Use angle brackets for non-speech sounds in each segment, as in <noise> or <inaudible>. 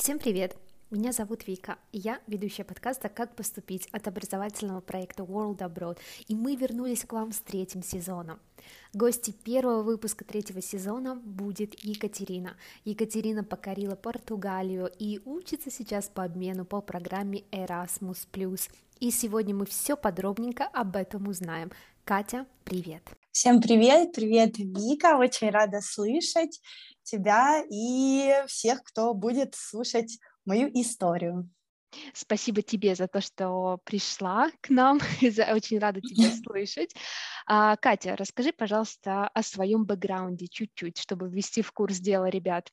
Всем привет! Меня зовут Вика, и я ведущая подкаста «Как поступить» от образовательного проекта World Abroad, и мы вернулись к вам с третьим сезоном. Гости первого выпуска третьего сезона будет Екатерина. Екатерина покорила Португалию и учится сейчас по обмену по программе Erasmus+. И сегодня мы все подробненько об этом узнаем. Катя, привет! Всем привет, привет, Вика, очень рада слышать тебя и всех, кто будет слушать мою историю. Спасибо тебе за то, что пришла к нам. <laughs> Очень рада тебя <laughs> слышать. А, Катя, расскажи, пожалуйста, о своем бэкграунде чуть-чуть, чтобы ввести в курс дела ребят.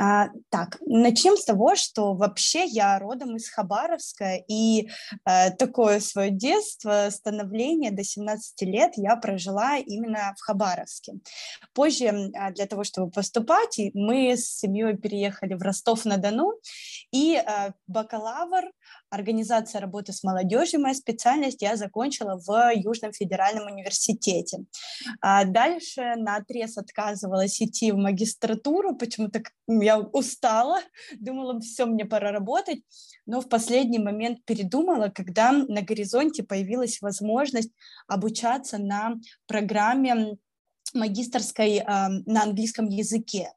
А, так, начнем с того, что вообще я родом из Хабаровска, и э, такое свое детство, становление до 17 лет я прожила именно в Хабаровске. Позже э, для того, чтобы поступать, мы с семьей переехали в Ростов-на-Дону, и э, бакалавр организация работы с молодежью, моя специальность, я закончила в Южном федеральном университете. А дальше на отрез отказывалась идти в магистратуру, почему-то я устала, <laughs> думала, все, мне пора работать, но в последний момент передумала, когда на горизонте появилась возможность обучаться на программе магистрской э, на английском языке.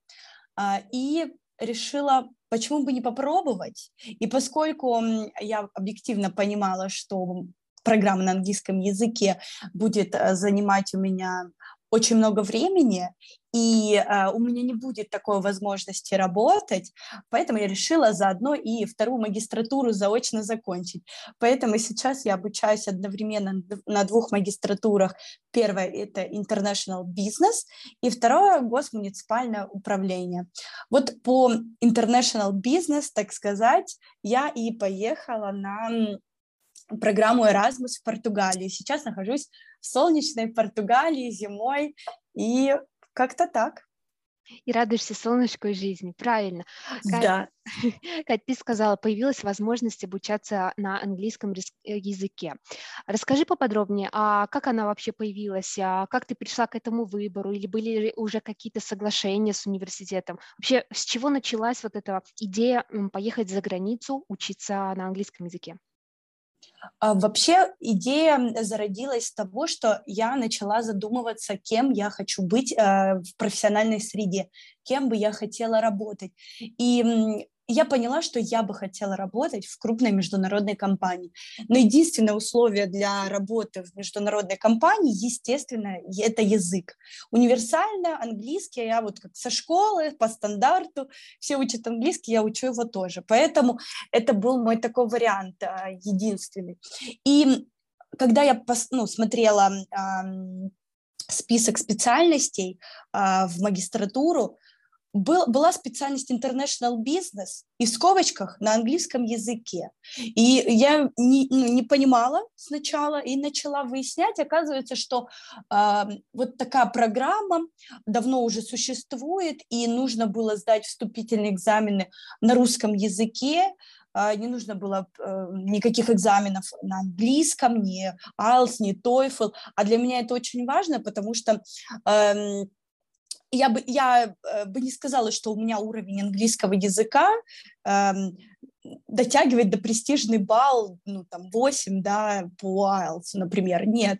Э, и решила почему бы не попробовать? И поскольку я объективно понимала, что программа на английском языке будет э, занимать у меня очень много времени, и э, у меня не будет такой возможности работать, поэтому я решила заодно и вторую магистратуру заочно закончить. Поэтому сейчас я обучаюсь одновременно на двух магистратурах. Первая – это International Business, и второе – Госмуниципальное управление. Вот по International Business, так сказать, я и поехала на программу Erasmus в Португалии. Сейчас нахожусь в солнечной Португалии зимой, и как-то так. И радуешься солнышку и жизни, правильно. Да. <laughs> Кать, ты сказала, появилась возможность обучаться на английском э, языке. Расскажи поподробнее, а как она вообще появилась, а как ты пришла к этому выбору, или были уже какие-то соглашения с университетом? Вообще, с чего началась вот эта идея поехать за границу, учиться на английском языке? А, вообще идея зародилась с того, что я начала задумываться, кем я хочу быть э, в профессиональной среде, кем бы я хотела работать. И я поняла, что я бы хотела работать в крупной международной компании. Но единственное условие для работы в международной компании, естественно, это язык. Универсально английский, я вот как со школы, по стандарту, все учат английский, я учу его тоже. Поэтому это был мой такой вариант а, единственный. И когда я ну, смотрела список специальностей а, в магистратуру, был, была специальность International Business и в скобочках на английском языке. И я не, ну, не понимала сначала и начала выяснять. Оказывается, что э, вот такая программа давно уже существует, и нужно было сдать вступительные экзамены на русском языке, а, не нужно было э, никаких экзаменов на английском, ни IELTS, ни TOEFL, а для меня это очень важно, потому что эм, я бы, я э, бы не сказала, что у меня уровень английского языка эм, дотягивает до престижный балл, ну, там, 8, да, по IELTS, например, нет.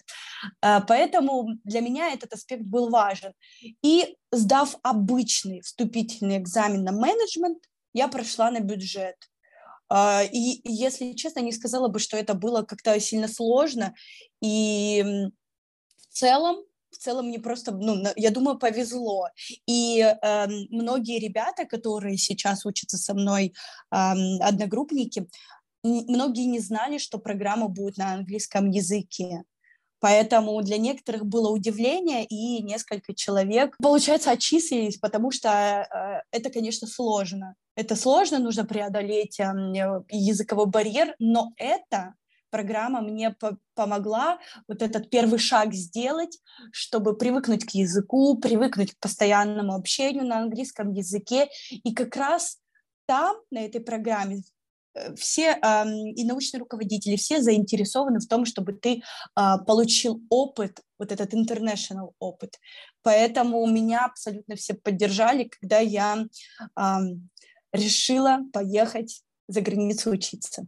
Э, поэтому для меня этот аспект был важен. И сдав обычный вступительный экзамен на менеджмент, я прошла на бюджет. Э, и, если честно, не сказала бы, что это было как-то сильно сложно. И в целом в целом мне просто, ну, я думаю, повезло. И э, многие ребята, которые сейчас учатся со мной, э, одногруппники, многие не знали, что программа будет на английском языке. Поэтому для некоторых было удивление, и несколько человек, получается, отчислились, потому что э, это, конечно, сложно. Это сложно, нужно преодолеть э, языковой барьер, но это программа мне по помогла вот этот первый шаг сделать, чтобы привыкнуть к языку, привыкнуть к постоянному общению на английском языке. И как раз там, на этой программе, э, все э, и научные руководители, все заинтересованы в том, чтобы ты э, получил опыт, вот этот international опыт. Поэтому меня абсолютно все поддержали, когда я э, решила поехать за границу учиться.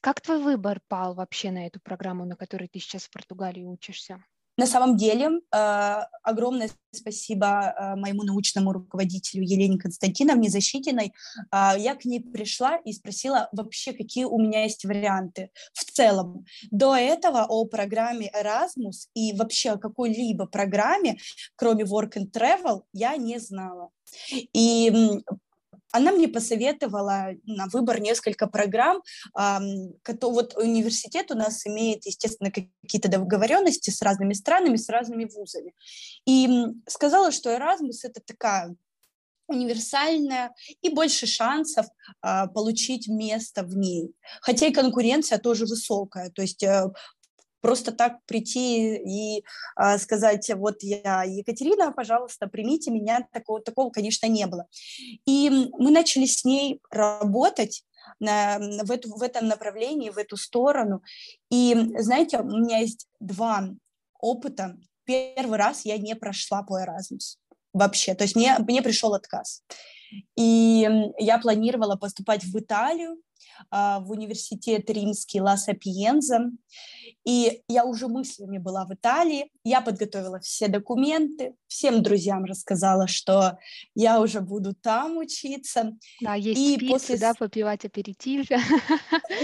Как твой выбор пал вообще на эту программу, на которой ты сейчас в Португалии учишься? На самом деле, э, огромное спасибо э, моему научному руководителю Елене Константиновне Защитиной. Э, я к ней пришла и спросила вообще, какие у меня есть варианты в целом. До этого о программе Erasmus и вообще о какой-либо программе, кроме Work and Travel, я не знала. И она мне посоветовала на выбор несколько программ. Вот университет у нас имеет, естественно, какие-то договоренности с разными странами, с разными вузами. И сказала, что Erasmus – это такая универсальная и больше шансов а, получить место в ней. Хотя и конкуренция тоже высокая. То есть э, просто так прийти и а, сказать, вот я Екатерина, пожалуйста, примите меня, такого, такого, конечно, не было. И мы начали с ней работать на, в, эту, в этом направлении, в эту сторону. И, знаете, у меня есть два опыта. Первый раз я не прошла по Erasmus вообще, то есть мне, мне пришел отказ. И я планировала поступать в Италию, в университет римский Ла Сапиенза. И я уже мыслями была в Италии, я подготовила все документы, всем друзьям рассказала, что я уже буду там учиться. Да, есть и пиццы, после... да, попивать аперитив.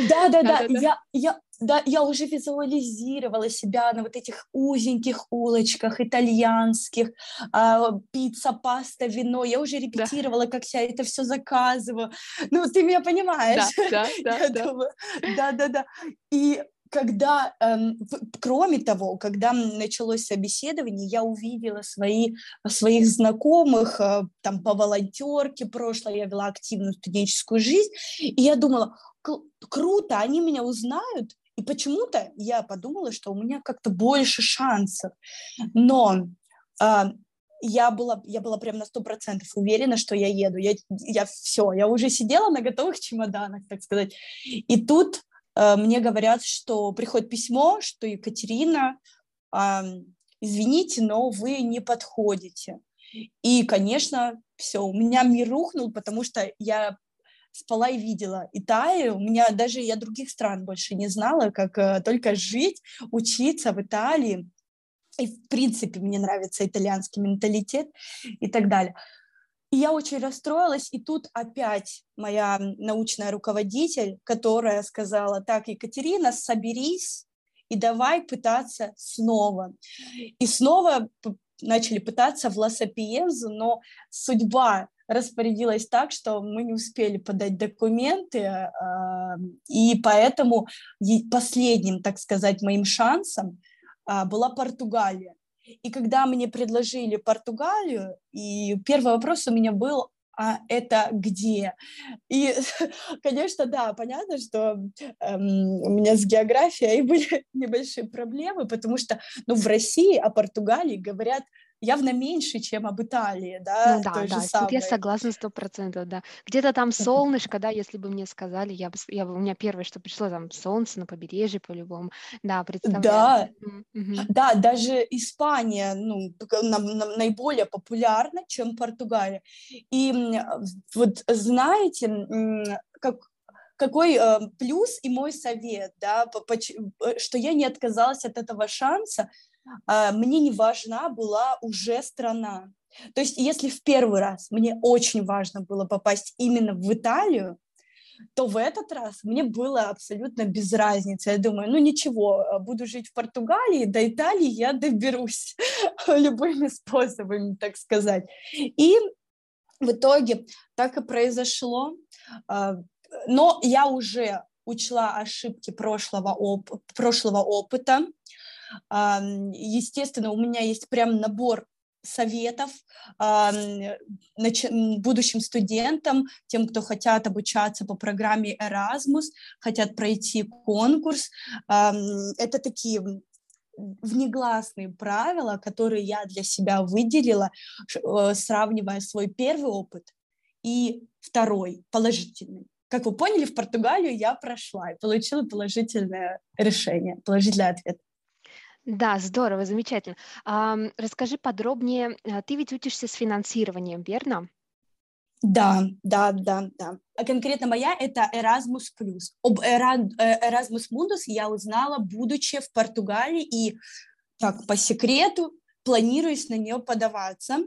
Да, да, да, <laughs> я, я, да, я уже визуализировала себя на вот этих узеньких улочках итальянских, э, пицца, паста, вино. Я уже репетировала, да. как я это все заказываю. Ну, ты меня понимаешь. Да, да, <laughs> да. Да, да, да. И когда, эм, кроме того, когда началось собеседование, я увидела свои, своих знакомых э, там по волонтерке прошлое, я вела активную студенческую жизнь, и я думала, круто, они меня узнают, и почему-то я подумала, что у меня как-то больше шансов. Но э, я была, я была прям на сто процентов уверена, что я еду. Я, я все, я уже сидела на готовых чемоданах, так сказать. И тут э, мне говорят, что приходит письмо, что Екатерина, э, извините, но вы не подходите. И, конечно, все, у меня мир рухнул, потому что я спала и видела Италию. У меня даже я других стран больше не знала, как э, только жить, учиться в Италии. И, в принципе, мне нравится итальянский менталитет и так далее. И я очень расстроилась, и тут опять моя научная руководитель, которая сказала, так, Екатерина, соберись и давай пытаться снова. И снова начали пытаться в Ла-Сапиензу, но судьба распорядилась так, что мы не успели подать документы, и поэтому последним, так сказать, моим шансом а, была Португалия. И когда мне предложили Португалию, и первый вопрос у меня был, а это где? И, <laughs> конечно, да, понятно, что эм, у меня с географией <laughs> были небольшие проблемы, потому что ну, в России о Португалии говорят явно меньше, чем об Италии, да, ну, да, той да, же самой. Я согласна сто процентов, да. Где-то там солнышко, да, если бы мне сказали, я бы, я бы, у меня первое, что пришло, там солнце на побережье по-любому, да, представляю. Да, mm-hmm. да, даже Испания, ну, на, на, наиболее популярна, чем Португалия. И вот знаете, как какой э, плюс и мой совет, да, по, по, э, что я не отказалась от этого шанса, а, мне не важна была уже страна. То есть если в первый раз мне очень важно было попасть именно в Италию, то в этот раз мне было абсолютно без разницы. Я думаю, ну ничего, а, буду жить в Португалии, до Италии я доберусь <laughs> любыми способами, так сказать. И в итоге так и произошло. А, но я уже учла ошибки прошлого, оп- прошлого опыта, Естественно, у меня есть прям набор советов будущим студентам, тем, кто хотят обучаться по программе Erasmus, хотят пройти конкурс. Это такие внегласные правила, которые я для себя выделила, э, сравнивая свой первый опыт и второй, положительный. Как вы поняли, в Португалию я прошла и получила положительное решение, положительный ответ. Да, здорово, замечательно. Ам, расскажи подробнее, э, ты ведь учишься с финансированием, верно? Да, да, да, да. А конкретно моя это Erasmus+. Об Erasmus Mundus я узнала, будучи в Португалии, и так, по секрету, планируюсь на нее подаваться,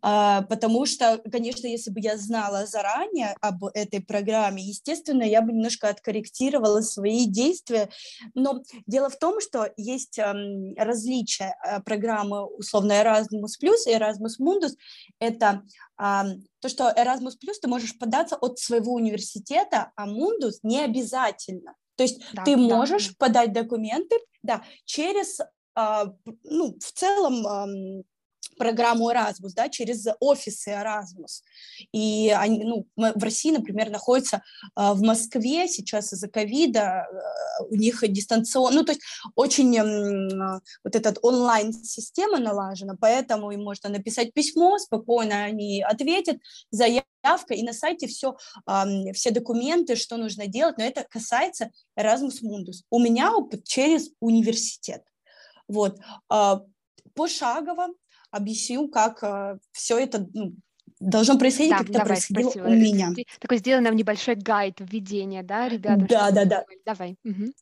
а, потому что, конечно, если бы я знала заранее об этой программе, естественно, я бы немножко откорректировала свои действия, но дело в том, что есть различия а, программы условно Erasmus и Erasmus Mundus, это то, что Erasmus ты можешь податься от своего университета, а Mundus не обязательно. То есть да, ты можешь да. подать документы, да, через а, ну, в целом программу Erasmus, да, через офисы Erasmus. И они, ну, в России, например, находятся а, в Москве сейчас из-за ковида, а, у них дистанционно, ну, то есть очень вот этот онлайн-система налажена, поэтому им можно написать письмо, спокойно они ответят, заявка, и на сайте все, все документы, что нужно делать, но это касается Erasmus Mundus. У меня опыт через университет. Вот. А, пошагово объясню, как а, все это ну, должно происходить, да, как это происходило спасибо. у меня. Такой сделан нам небольшой гайд введения, да, ребята? Да, да, да. Давай. Угу.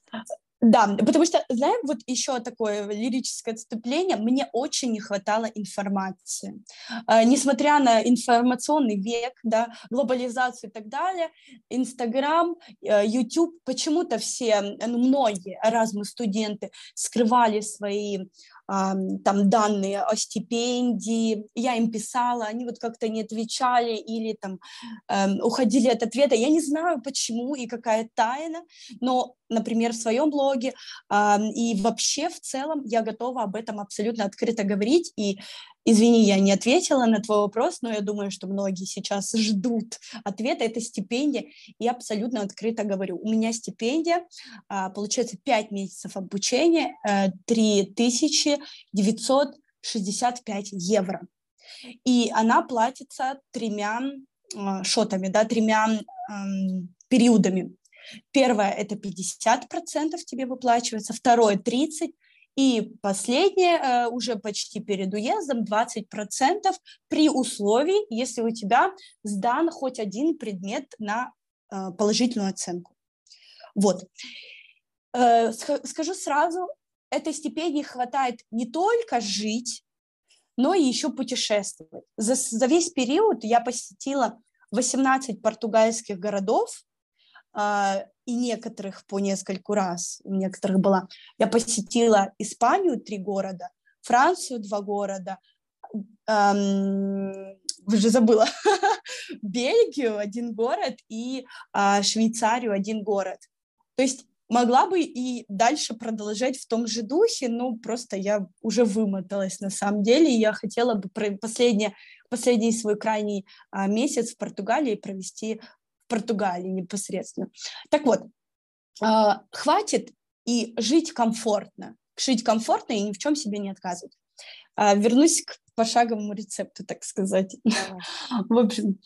Да, потому что, знаем, вот еще такое лирическое отступление, мне очень не хватало информации. Э, несмотря на информационный век, да, глобализацию и так далее, Инстаграм, э, YouTube, почему-то все, ну, многие разные студенты скрывали свои там данные о стипендии, я им писала, они вот как-то не отвечали или там эм, уходили от ответа. Я не знаю, почему и какая тайна, но, например, в своем блоге и вообще в целом я готова об этом абсолютно открыто говорить, и Извини, я не ответила на твой вопрос, но я думаю, что многие сейчас ждут ответа. Это стипендия. Я абсолютно открыто говорю. У меня стипендия, а, получается, 5 месяцев обучения, 3965 э, евро. И она платится тремя а, шотами, да, тремя периодами. Первое – это 50% тебе выплачивается, второе – 30%, и последнее, э, уже почти перед уездом, 20% при условии, если у тебя сдан хоть один предмет на э, положительную оценку. Вот. Э, скажу сразу, этой стипендии хватает не только жить, но и еще путешествовать. За, за весь период я посетила 18 португальских городов, и некоторых по нескольку раз, у некоторых была. Я посетила Испанию три города, Францию два города, эм, уже забыла, <laughs> Бельгию один город и э, Швейцарию один город. То есть могла бы и дальше продолжать в том же духе, но просто я уже вымоталась на самом деле, и я хотела бы последний, последний свой крайний а, месяц в Португалии провести Португалии непосредственно. Так вот, а, хватит и жить комфортно. Жить комфортно и ни в чем себе не отказывать. А, вернусь к пошаговому рецепту, так сказать. <laughs> В общем,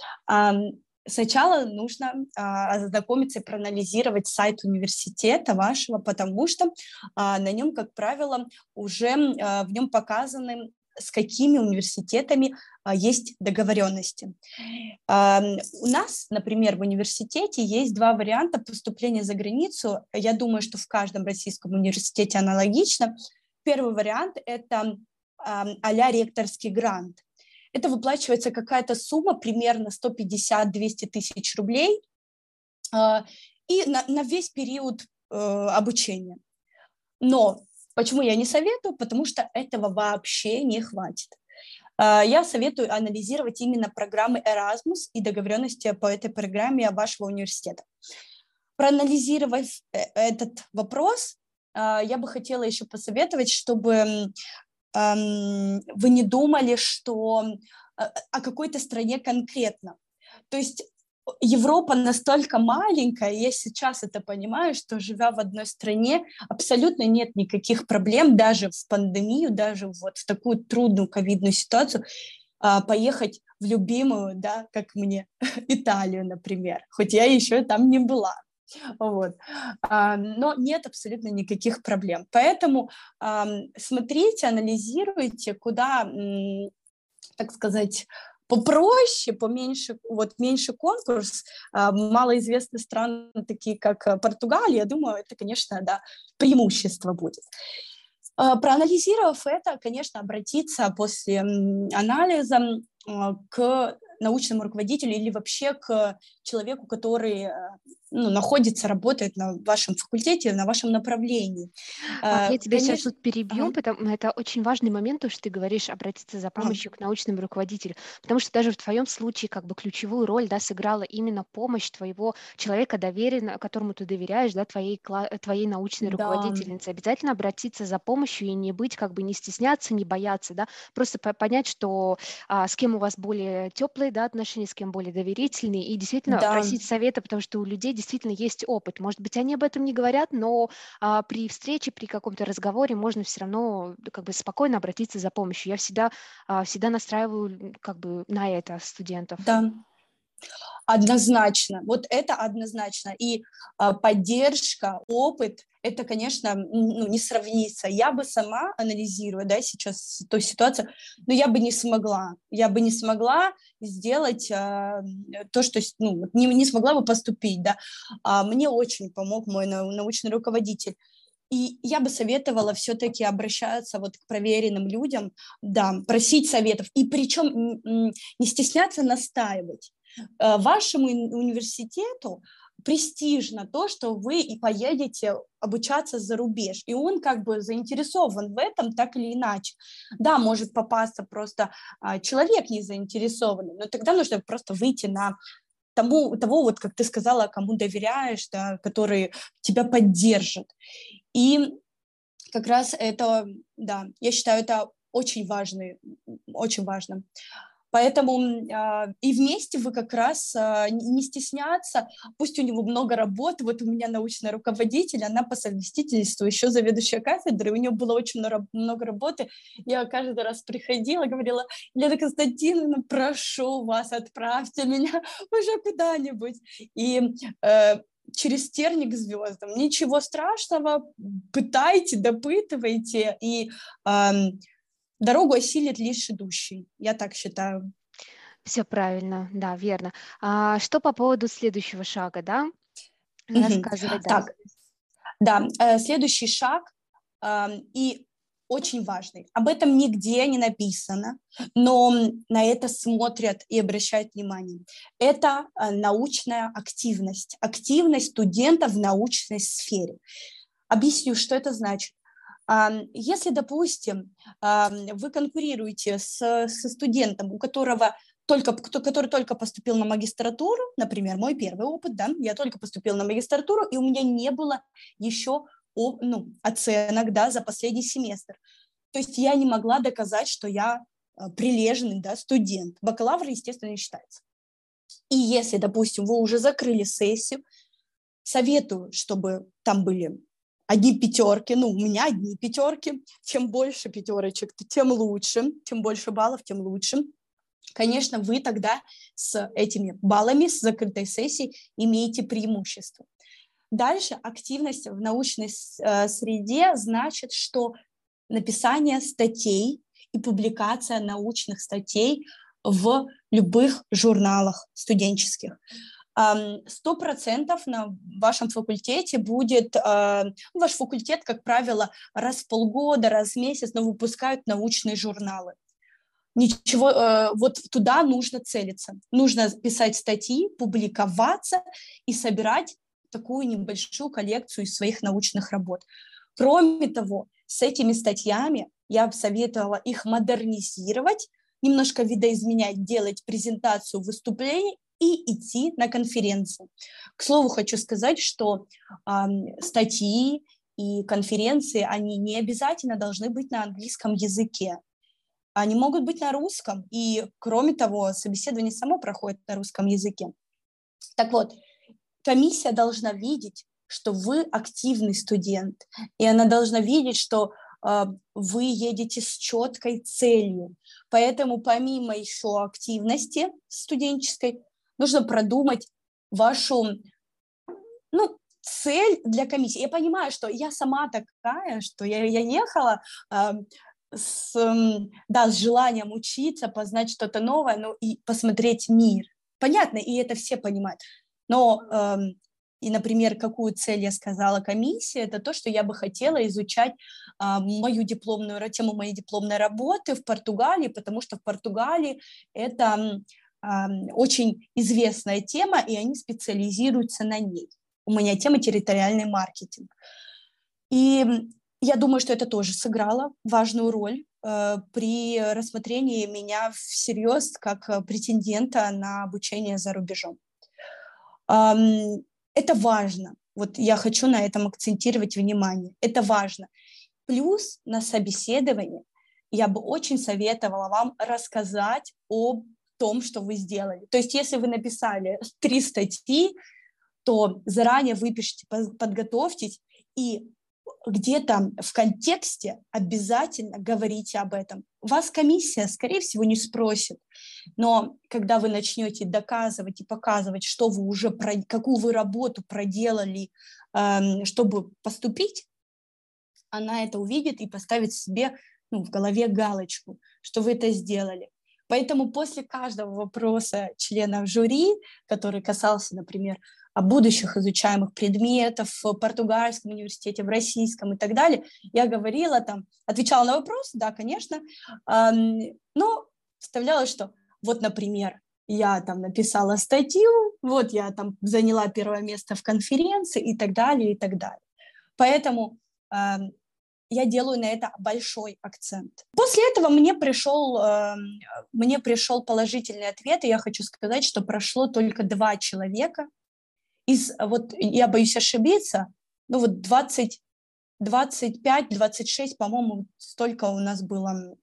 сначала нужно ознакомиться и проанализировать сайт университета вашего, потому что на нем, как правило, уже в нем показаны с какими университетами а, есть договоренности. У нас, например, в университете есть два варианта поступления за границу. Я думаю, что в каждом российском университете аналогично. Первый вариант – это а-ля ректорский грант. Это выплачивается какая-то сумма, примерно 150-200 тысяч рублей, а, и на, на весь период э, обучения. Но Почему я не советую? Потому что этого вообще не хватит. А, я советую анализировать именно программы Erasmus и договоренности по этой программе вашего университета. Проанализировав э, этот вопрос, а, я бы хотела еще посоветовать, чтобы вы не думали, что а, о какой-то стране конкретно. То есть Европа настолько маленькая, я сейчас это понимаю, что живя в одной стране, абсолютно нет никаких проблем даже в пандемию, даже вот в такую трудную ковидную ситуацию а, поехать в любимую, да, как мне, <laughs> Италию, например, хоть я еще там не была. Вот. А, но нет абсолютно никаких проблем. Поэтому смотрите, анализируйте, куда, так сказать, попроще, поменьше, вот меньше конкурс, а, малоизвестные страны, такие как э, Португалия, я думаю, это, конечно, да, преимущество будет. А, проанализировав это, конечно, обратиться после анализа а, к научному руководителю или вообще к человеку, который э, ну, находится, работает на вашем факультете, на вашем направлении. А, я тебя Конечно... сейчас тут перебью, ага. потому это очень важный момент, то, что ты говоришь, обратиться за помощью ага. к научному руководителю, потому что даже в твоем случае как бы ключевую роль, да, сыграла именно помощь твоего человека, доверенного, которому ты доверяешь, да, твоей, твоей научной да. руководительницы. Обязательно обратиться за помощью и не быть, как бы не стесняться, не бояться, да, просто понять, что а, с кем у вас более теплые, да, отношения, с кем более доверительные, и действительно да. просить совета, потому что у людей действительно есть опыт. Может быть, они об этом не говорят, но а, при встрече, при каком-то разговоре можно все равно как бы спокойно обратиться за помощью. Я всегда, а, всегда настраиваю как бы на это студентов. Да, Однозначно, вот это однозначно. И а, поддержка, опыт, это, конечно, ну, не сравнится. Я бы сама, анализируя да, сейчас ту ситуацию, но я бы не смогла. Я бы не смогла сделать а, то, что ну, не, не смогла бы поступить. Да. А, мне очень помог мой научный руководитель. И я бы советовала все-таки обращаться вот к проверенным людям, да, просить советов. И причем не стесняться настаивать. Э, вашему университету престижно то, что вы и поедете обучаться за рубеж, и он как бы заинтересован в этом так или иначе. Да, может попасться просто а, человек не заинтересованный, но тогда нужно просто выйти на тому, того, вот как ты сказала, кому доверяешь, да, который тебя поддержит. И как раз это, да, я считаю, это очень важно, очень важно. Поэтому э, и вместе вы как раз э, не стесняться, пусть у него много работы, вот у меня научный руководитель, она по совместительству еще заведующая кафедры, у нее было очень много работы, я каждый раз приходила, говорила, Лена Константиновна, прошу вас, отправьте меня <laughs> уже куда-нибудь. И э, через терник звездам. Ничего страшного, пытайте, допытывайте, и э, дорогу осилит лишь идущий. Я так считаю. Все правильно, да, верно. А что по поводу следующего шага, да? Рассказывай, да. Так, да, э, следующий шаг и очень важный. Об этом нигде не написано, но на это смотрят и обращают внимание. Это э, научная активность, активность студентов в научной сфере. Объясню, что это значит. Если, допустим, вы конкурируете со студентом, у которого только, который только поступил на магистратуру, например, мой первый опыт, да, я только поступил на магистратуру, и у меня не было еще ну, оценок, да, за последний семестр. То есть я не могла доказать, что я а, прилежный, да, студент. Бакалавр, естественно, не считается. И если, допустим, вы уже закрыли сессию, советую, чтобы там были одни пятерки, ну, у меня одни пятерки, чем больше пятерочек, тем лучше, чем больше баллов, тем лучше. Конечно, вы тогда с этими баллами, с закрытой сессией имеете преимущество. Дальше активность в научной э, среде значит, что написание статей и публикация научных статей в любых журналах студенческих сто процентов на вашем факультете будет, а, ну, ваш факультет, как правило, раз в полгода, раз в месяц, но выпускают научные журналы. Ничего, э, вот туда нужно целиться. Нужно писать статьи, публиковаться и собирать такую небольшую коллекцию из своих научных работ. Кроме того, с этими статьями я бы советовала их модернизировать, немножко видоизменять, делать презентацию выступлений и идти на конференцию. К слову, хочу сказать, что э, статьи и конференции, они не обязательно должны быть на английском языке. Они могут быть на русском, и, кроме того, собеседование само проходит на русском языке. Так вот, комиссия должна видеть, что вы активный студент, и она должна видеть, что э, вы едете с четкой целью. Поэтому помимо еще активности студенческой, нужно продумать вашу, ну, цель для комиссии. Я понимаю, что я сама такая, что я, я ехала, э, с, да, с желанием учиться, познать что-то новое, ну и посмотреть мир. Понятно, и это все понимают. Но, эм, и, например, какую цель я сказала комиссии, это то, что я бы хотела изучать э, мою дипломную тему моей дипломной работы в Португалии, потому что в Португалии это э, очень известная тема, и они специализируются на ней. У меня тема территориальный маркетинг. И я думаю, что это тоже сыграло важную роль э, при рассмотрении меня всерьез как э, претендента на обучение за рубежом. Это важно. Вот я хочу на этом акцентировать внимание. Это важно. Плюс на собеседовании я бы очень советовала вам рассказать о том, что вы сделали. То есть если вы написали три статьи, то заранее выпишите, подготовьтесь и где-то в контексте обязательно говорите об этом. Вас комиссия, скорее всего, не спросит, но когда вы начнете доказывать и показывать, что вы уже, какую вы работу проделали, эм, чтобы поступить, она это увидит и поставит себе ну, в голове галочку, что вы это сделали. Поэтому после каждого вопроса членов жюри, который касался, например, будущих изучаемых предметов в португальском университете, в российском и так далее. Я говорила там, отвечала на вопрос, да, конечно, но вставляла, что вот, например, я там написала статью, вот я там заняла первое место в конференции и так далее, и так далее. Поэтому я делаю на это большой акцент. После этого мне пришел, мне пришел положительный ответ, и я хочу сказать, что прошло только два человека, из, вот я боюсь ошибиться, ну вот 20, 25-26, по-моему, столько у нас было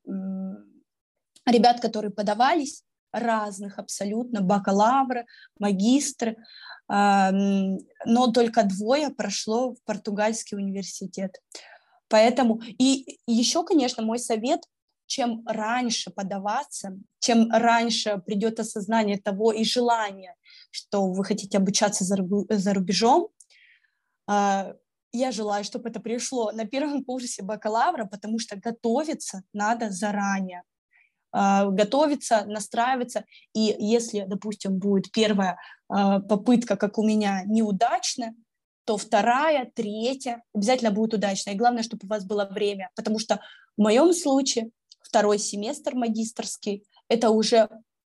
ребят, которые подавались, разных абсолютно, бакалавры, магистры, но только двое прошло в португальский университет. Поэтому, и еще, конечно, мой совет, чем раньше подаваться, чем раньше придет осознание того и желание, что вы хотите обучаться за рубежом. А, я желаю, чтобы это пришло на первом <laughs> курсе бакалавра, потому что готовиться надо заранее. А, готовиться, настраиваться. И если, допустим, будет первая а, попытка, как у меня, неудачная, то вторая, третья обязательно будет удачная. И главное, чтобы у вас было время, потому что в моем случае второй семестр магистрский – это уже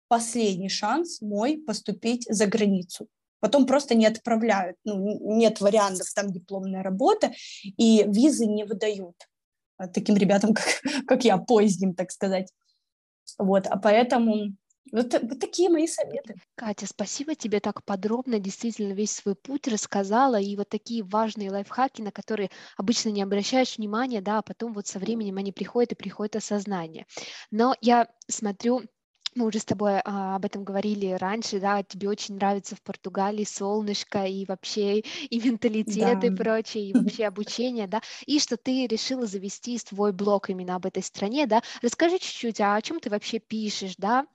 последний шанс мой поступить за границу. Потом просто не отправляют, ну, нет вариантов, там дипломная работа, и визы не выдают а, таким ребятам, <laughs> как, как я, поздним, так сказать. Вот, а поэтому вот, вот такие мои советы. Катя, спасибо тебе так подробно, действительно весь свой путь рассказала, и вот такие важные лайфхаки, на которые обычно не обращаешь внимания, да, а потом вот со временем они приходят и приходит осознание. Но я смотрю, мы уже с тобой а, об этом говорили раньше, да, тебе очень нравится в Португалии солнышко и вообще и менталитет да. и прочее, и вообще обучение, да, и что ты решила завести свой блог именно об этой стране, да. Расскажи чуть-чуть, а о чем ты вообще пишешь, да,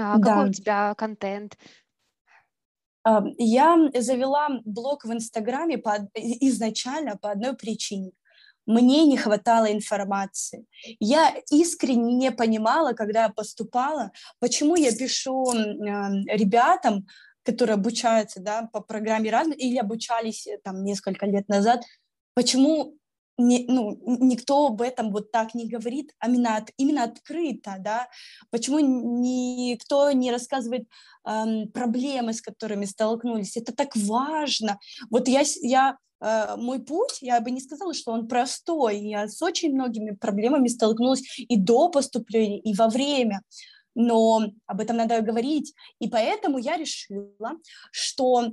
а, какой да. у тебя контент? Я завела блог в Инстаграме по, изначально по одной причине мне не хватало информации. Я искренне не понимала, когда я поступала, почему я пишу ребятам, которые обучаются да, по программе разных или обучались э, там несколько лет назад, почему не, ну, никто об этом вот так не говорит, а именно, от, именно открыто, да, почему никто не рассказывает эм, проблемы, с которыми столкнулись, это так важно. Вот я, я Э, мой путь, я бы не сказала, что он простой. Я с очень многими проблемами столкнулась и до поступления, и во время. Но об этом надо говорить. И поэтому я решила, что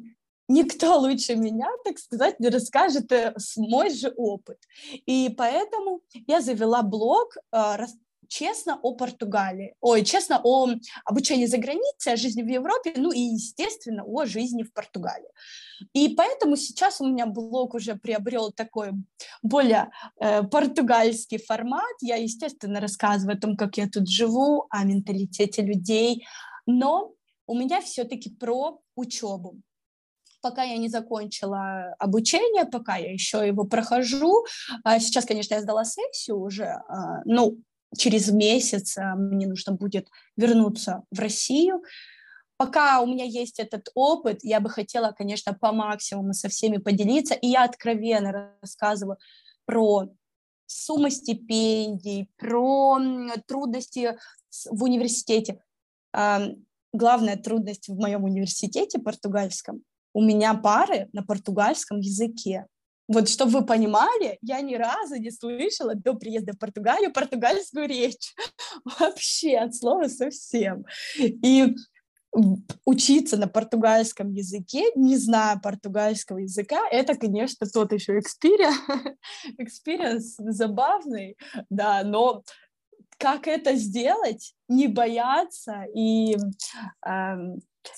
никто лучше меня, так сказать, не расскажет э, мой же опыт. И поэтому я завела блог, э, честно о Португалии, ой, честно о обучении за границей, о жизни в Европе, ну и, естественно, о жизни в Португалии. И поэтому сейчас у меня блог уже приобрел такой более э, португальский формат. Я, естественно, рассказываю о том, как я тут живу, о менталитете людей, но у меня все-таки про учебу. Пока я не закончила обучение, пока я еще его прохожу. А сейчас, конечно, я сдала сессию уже, а, ну, через месяц а, мне нужно будет вернуться в Россию. Пока у меня есть этот опыт, я бы хотела, конечно, по максимуму со всеми поделиться, и я откровенно рассказываю про суммы стипендий, про трудности в университете. Главная трудность в моем университете португальском у меня пары на португальском языке. Вот, чтобы вы понимали, я ни разу не слышала до приезда в Португалию португальскую речь. <laughs> Вообще, от слова совсем. И учиться на португальском языке, не зная португальского языка, это, конечно, тот еще <laughs> experience, забавный, да, но как это сделать, не бояться и, э,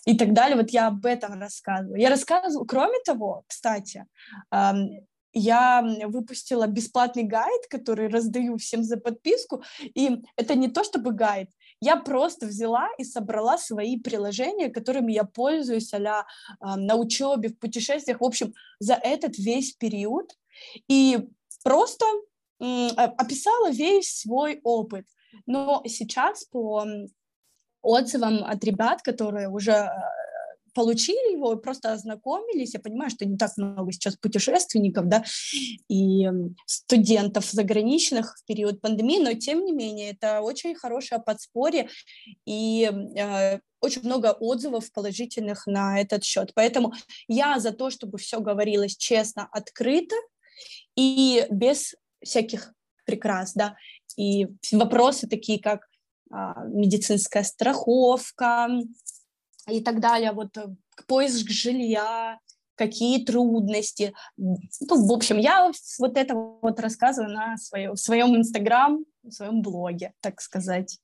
и так далее, вот я об этом рассказываю. Я рассказываю, кроме того, кстати, я выпустила бесплатный гайд, который раздаю всем за подписку, и это не то чтобы гайд, я просто взяла и собрала свои приложения, которыми я пользуюсь а на учебе, в путешествиях, в общем, за этот весь период, и просто описала весь свой опыт. Но сейчас по отзывам от ребят, которые уже э, получили его, просто ознакомились. Я понимаю, что не так много сейчас путешественников, да, и студентов заграничных в период пандемии, но тем не менее это очень хорошее подспорье и э, очень много отзывов положительных на этот счет. Поэтому я за то, чтобы все говорилось честно, открыто и без всяких прикрас, да, и вопросы такие, как медицинская страховка, и так далее, вот э, поиск жилья, какие трудности. Ну, в общем, я вот это вот рассказываю на своем, в своем инстаграм, в своем блоге, так сказать.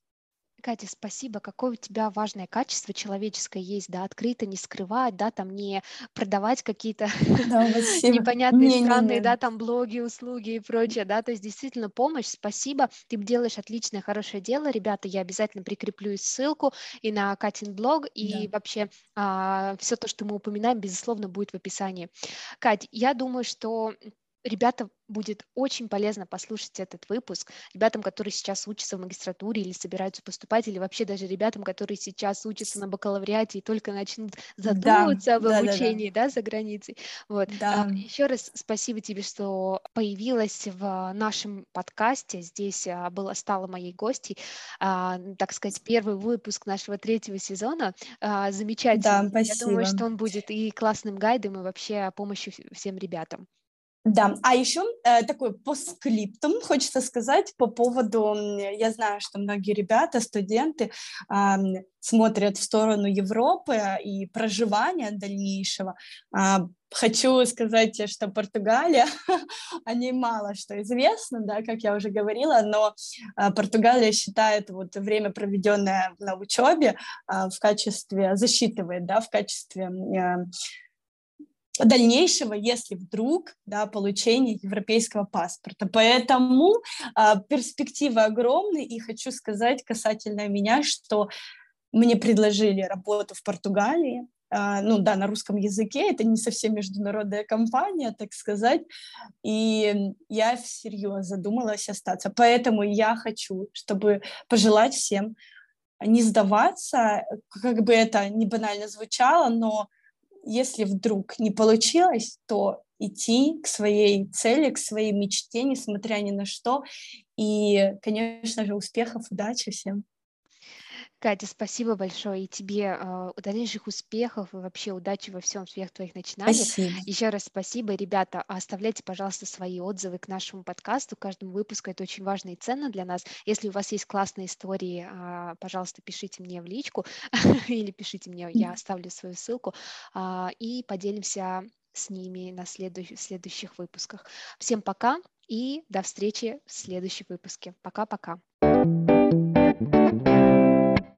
Катя, спасибо. Какое у тебя важное качество человеческое есть, да, открыто не скрывать, да, там не продавать какие-то <laughs> да, непонятные, не, странные, не, не. да, там блоги, услуги и прочее, да, то есть действительно помощь, спасибо, ты делаешь отличное, хорошее дело, ребята, я обязательно прикреплю ссылку и на Катин блог, и да. вообще а, все то, что мы упоминаем, безусловно, будет в описании. Кать, я думаю, что ребята будет очень полезно послушать этот выпуск ребятам, которые сейчас учатся в магистратуре или собираются поступать, или вообще даже ребятам, которые сейчас учатся на бакалавриате и только начнут задумываться да, об да, обучении да, да. Да, за границей. Вот. Да. А, еще раз спасибо тебе, что появилась в нашем подкасте. Здесь а, была, стала моей гостьей. А, так сказать, первый выпуск нашего третьего сезона. Замечательно. Да, спасибо. Я думаю, что он будет и классным гайдом, и вообще помощью всем ребятам. Да, а еще э, такой постскриптум хочется сказать по поводу, я знаю, что многие ребята, студенты э, смотрят в сторону Европы и проживания дальнейшего. Э, хочу сказать, что Португалия, <laughs> о ней мало что известно, да, как я уже говорила, но э, Португалия считает вот время, проведенное на учебе, э, в качестве, засчитывает, да, в качестве э, дальнейшего, если вдруг да, получения европейского паспорта. Поэтому э, перспективы огромные, и хочу сказать касательно меня, что мне предложили работу в Португалии, э, ну да, на русском языке, это не совсем международная компания, так сказать, и я всерьез задумалась остаться. Поэтому я хочу, чтобы пожелать всем не сдаваться, как бы это не банально звучало, но если вдруг не получилось, то идти к своей цели, к своей мечте, несмотря ни на что. И, конечно же, успехов, удачи всем. Катя, спасибо большое и тебе э, дальнейших успехов и вообще удачи во всем всех твоих начинаниях. Спасибо. Еще раз спасибо, ребята. Оставляйте, пожалуйста, свои отзывы к нашему подкасту, к каждому выпуску. Это очень важно и ценно для нас. Если у вас есть классные истории, э, пожалуйста, пишите мне в личку <laughs> или пишите мне, я оставлю свою ссылку э, и поделимся с ними на следующих, следующих выпусках. Всем пока и до встречи в следующем выпуске. Пока-пока.